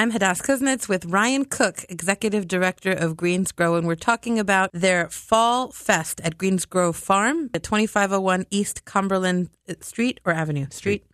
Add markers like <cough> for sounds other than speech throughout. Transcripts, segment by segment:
I'm Hadas Kuznits with Ryan Cook, Executive Director of Greensgrow, and we're talking about their Fall Fest at Greensgrow Farm at 2501 East Cumberland Street or Avenue Street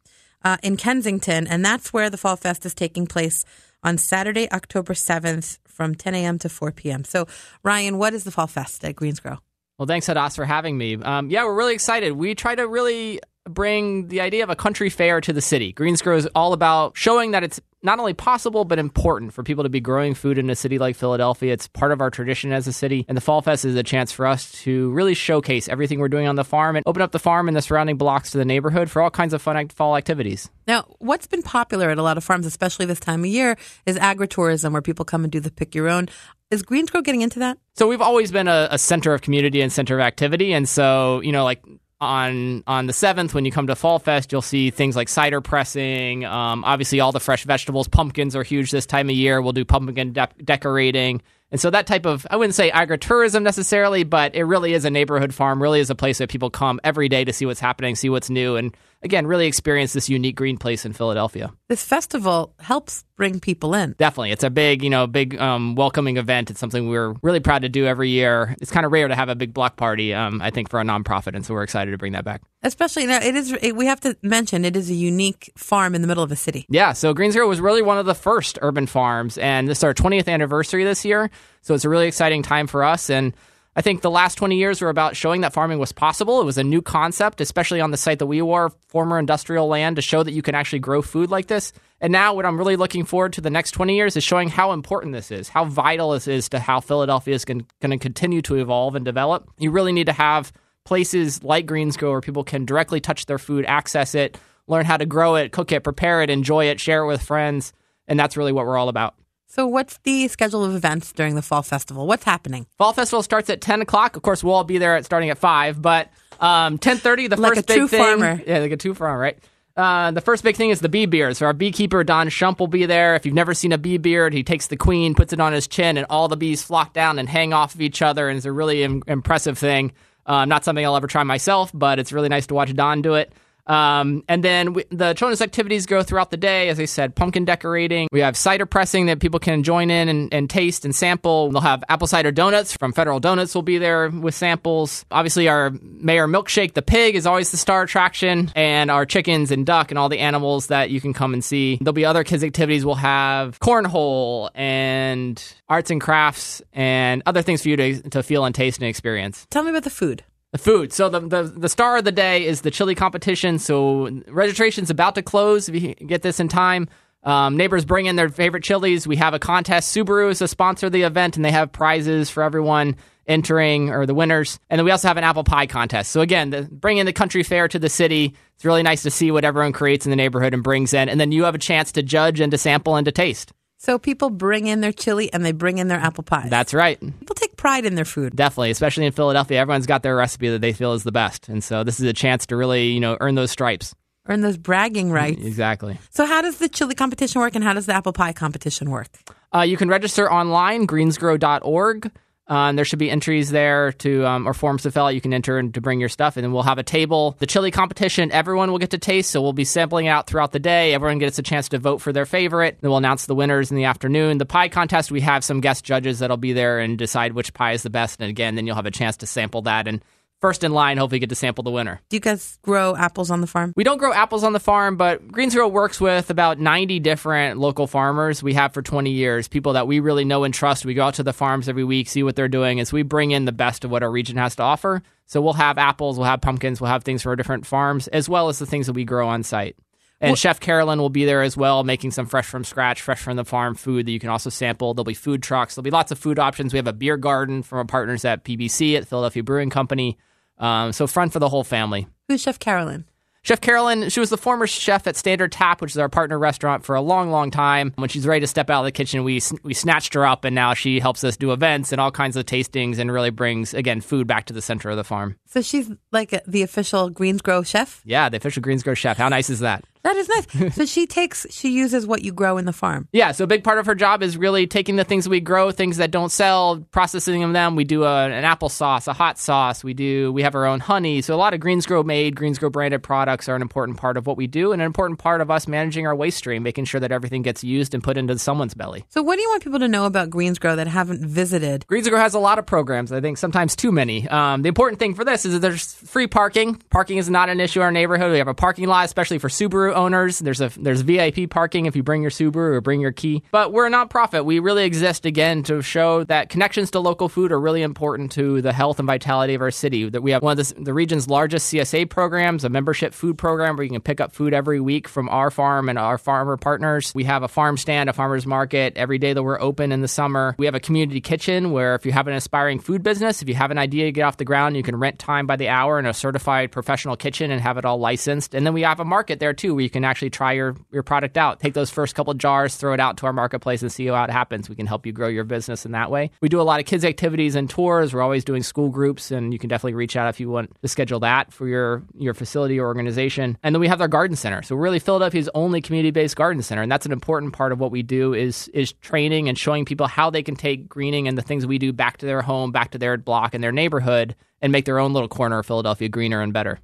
uh, in Kensington. And that's where the Fall Fest is taking place on Saturday, October 7th from 10 a.m. to 4 p.m. So, Ryan, what is the Fall Fest at Greensgrow? Well, thanks, Hadas, for having me. Um, yeah, we're really excited. We try to really bring the idea of a country fair to the city. Greensgrow is all about showing that it's not only possible but important for people to be growing food in a city like Philadelphia. It's part of our tradition as a city, and the Fall Fest is a chance for us to really showcase everything we're doing on the farm and open up the farm and the surrounding blocks to the neighborhood for all kinds of fun fall activities. Now, what's been popular at a lot of farms, especially this time of year, is agritourism, where people come and do the pick your own. Is Greensgrow getting into that? So we've always been a, a center of community and center of activity, and so you know, like on on the seventh, when you come to Fall Fest, you'll see things like cider pressing. Um, obviously, all the fresh vegetables. Pumpkins are huge this time of year. We'll do pumpkin de- decorating. And so that type of, I wouldn't say agritourism necessarily, but it really is a neighborhood farm, really is a place that people come every day to see what's happening, see what's new, and again, really experience this unique green place in Philadelphia. This festival helps bring people in. Definitely. It's a big, you know, big um, welcoming event. It's something we're really proud to do every year. It's kind of rare to have a big block party, um, I think, for a nonprofit. And so we're excited to bring that back. Especially, you know, it is, it, we have to mention it is a unique farm in the middle of a city. Yeah. So Greensgrow was really one of the first urban farms. And this is our 20th anniversary this year. So it's a really exciting time for us. And I think the last 20 years were about showing that farming was possible. It was a new concept, especially on the site that we were, former industrial land, to show that you can actually grow food like this. And now, what I'm really looking forward to the next 20 years is showing how important this is, how vital this is to how Philadelphia is going to continue to evolve and develop. You really need to have places like Greensgrow where people can directly touch their food, access it, learn how to grow it, cook it, prepare it, enjoy it, share it with friends. And that's really what we're all about. So, what's the schedule of events during the Fall Festival? What's happening? Fall Festival starts at 10 o'clock. Of course, we'll all be there at starting at 5, but um, 10.30, the like first big thing. Farmer. Yeah, like a true farmer, right? Uh, the first big thing is the bee beard. So our beekeeper Don Shump will be there. If you've never seen a bee beard, he takes the queen, puts it on his chin, and all the bees flock down and hang off of each other, and it's a really Im- impressive thing. Uh, not something I'll ever try myself, but it's really nice to watch Don do it. Um, and then we, the children's activities go throughout the day. As I said, pumpkin decorating. We have cider pressing that people can join in and, and taste and sample. They'll have apple cider donuts from Federal Donuts will be there with samples. Obviously, our mayor milkshake, the pig, is always the star attraction, and our chickens and duck and all the animals that you can come and see. There'll be other kids' activities. We'll have cornhole and arts and crafts and other things for you to, to feel and taste and experience. Tell me about the food. The food. So the, the the star of the day is the chili competition. So registration's about to close. If you get this in time, um, neighbors bring in their favorite chilies. We have a contest. Subaru is a sponsor of the event, and they have prizes for everyone entering or the winners. And then we also have an apple pie contest. So again, the, bring in the country fair to the city. It's really nice to see what everyone creates in the neighborhood and brings in, and then you have a chance to judge and to sample and to taste. So people bring in their chili and they bring in their apple pie. That's right. People pride in their food. Definitely, especially in Philadelphia, everyone's got their recipe that they feel is the best, and so this is a chance to really, you know, earn those stripes. Earn those bragging rights. Exactly. So how does the chili competition work and how does the apple pie competition work? Uh, you can register online, greensgrow.org. Uh, and there should be entries there to um, or forms to fill out. You can enter and to bring your stuff, and then we'll have a table. The chili competition, everyone will get to taste, so we'll be sampling out throughout the day. Everyone gets a chance to vote for their favorite. Then we'll announce the winners in the afternoon. The pie contest, we have some guest judges that'll be there and decide which pie is the best. And again, then you'll have a chance to sample that and first in line, hopefully get to sample the winner. Do you guys grow apples on the farm? We don't grow apples on the farm, but Greensgrow works with about 90 different local farmers we have for 20 years, people that we really know and trust. We go out to the farms every week, see what they're doing, as we bring in the best of what our region has to offer. So we'll have apples, we'll have pumpkins, we'll have things for our different farms, as well as the things that we grow on site. And Well- Chef Carolyn will be there as well, making some fresh from scratch, fresh from the farm food that you can also sample. There'll be food trucks. There'll be lots of food options. We have a beer garden from our partners at PBC at Philadelphia Brewing Company. Um, so fun for the whole family. Who's Chef Carolyn? Chef Carolyn, she was the former chef at Standard Tap, which is our partner restaurant, for a long, long time. When she's ready to step out of the kitchen, we we snatched her up, and now she helps us do events and all kinds of tastings, and really brings again food back to the center of the farm. So she's like the official Greensgrow chef. Yeah, the official Greensgrow chef. How nice is that? That is nice. <laughs> so she takes, she uses what you grow in the farm. Yeah, so a big part of her job is really taking the things we grow, things that don't sell, processing them. We do a, an applesauce, a hot sauce. We do, we have our own honey. So a lot of Greensgrow made, Greensgrow branded products are an important part of what we do and an important part of us managing our waste stream, making sure that everything gets used and put into someone's belly. So what do you want people to know about Greensgrow that haven't visited? Greensgrow has a lot of programs. I think sometimes too many. Um, the important thing for this is that there's free parking. Parking is not an issue in our neighborhood. We have a parking lot, especially for Subaru owners. There's a there's VIP parking if you bring your Subaru or bring your key. But we're a nonprofit. We really exist again to show that connections to local food are really important to the health and vitality of our city. That we have one of the, the region's largest CSA programs, a membership food program where you can pick up food every week from our farm and our farmer partners. We have a farm stand, a farmer's market every day that we're open in the summer. We have a community kitchen where if you have an aspiring food business, if you have an idea to get off the ground, you can rent time by the hour in a certified professional kitchen and have it all licensed. And then we have a market there too where you can actually try your, your product out. Take those first couple jars, throw it out to our marketplace and see how it happens. We can help you grow your business in that way. We do a lot of kids activities and tours. We're always doing school groups and you can definitely reach out if you want to schedule that for your your facility or organization. And then we have our garden center. So really Philadelphia's only community-based garden center and that's an important part of what we do is is training and showing people how they can take greening and the things we do back to their home, back to their block and their neighborhood and make their own little corner of Philadelphia greener and better.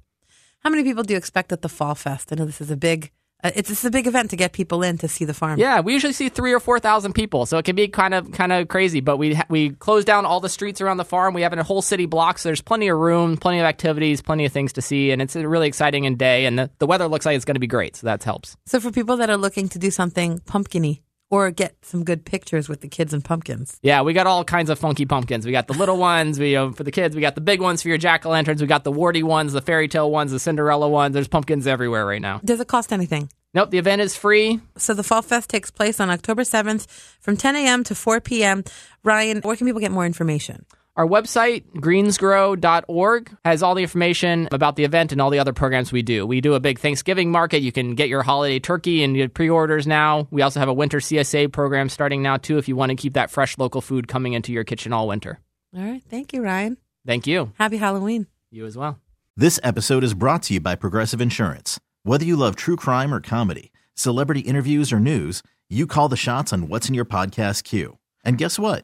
How many people do you expect at the Fall Fest? I know this is a big uh, it's, it's a big event to get people in to see the farm. Yeah, we usually see three or four thousand people, so it can be kind of kind of crazy. But we ha- we close down all the streets around the farm. We have a whole city block, so there's plenty of room, plenty of activities, plenty of things to see, and it's a really exciting day. And the, the weather looks like it's going to be great, so that helps. So for people that are looking to do something pumpkiny or get some good pictures with the kids and pumpkins. Yeah, we got all kinds of funky pumpkins. We got the little ones, we uh, for the kids. We got the big ones for your jack o' lanterns. We got the warty ones, the fairy tale ones, the Cinderella ones. There's pumpkins everywhere right now. Does it cost anything? Nope, the event is free. So the Fall Fest takes place on October 7th from 10 a.m. to 4 p.m. Ryan, where can people get more information? Our website, greensgrow.org, has all the information about the event and all the other programs we do. We do a big Thanksgiving market. You can get your holiday turkey and get pre orders now. We also have a winter CSA program starting now, too, if you want to keep that fresh local food coming into your kitchen all winter. All right. Thank you, Ryan. Thank you. Happy Halloween. You as well. This episode is brought to you by Progressive Insurance. Whether you love true crime or comedy, celebrity interviews or news, you call the shots on what's in your podcast queue. And guess what?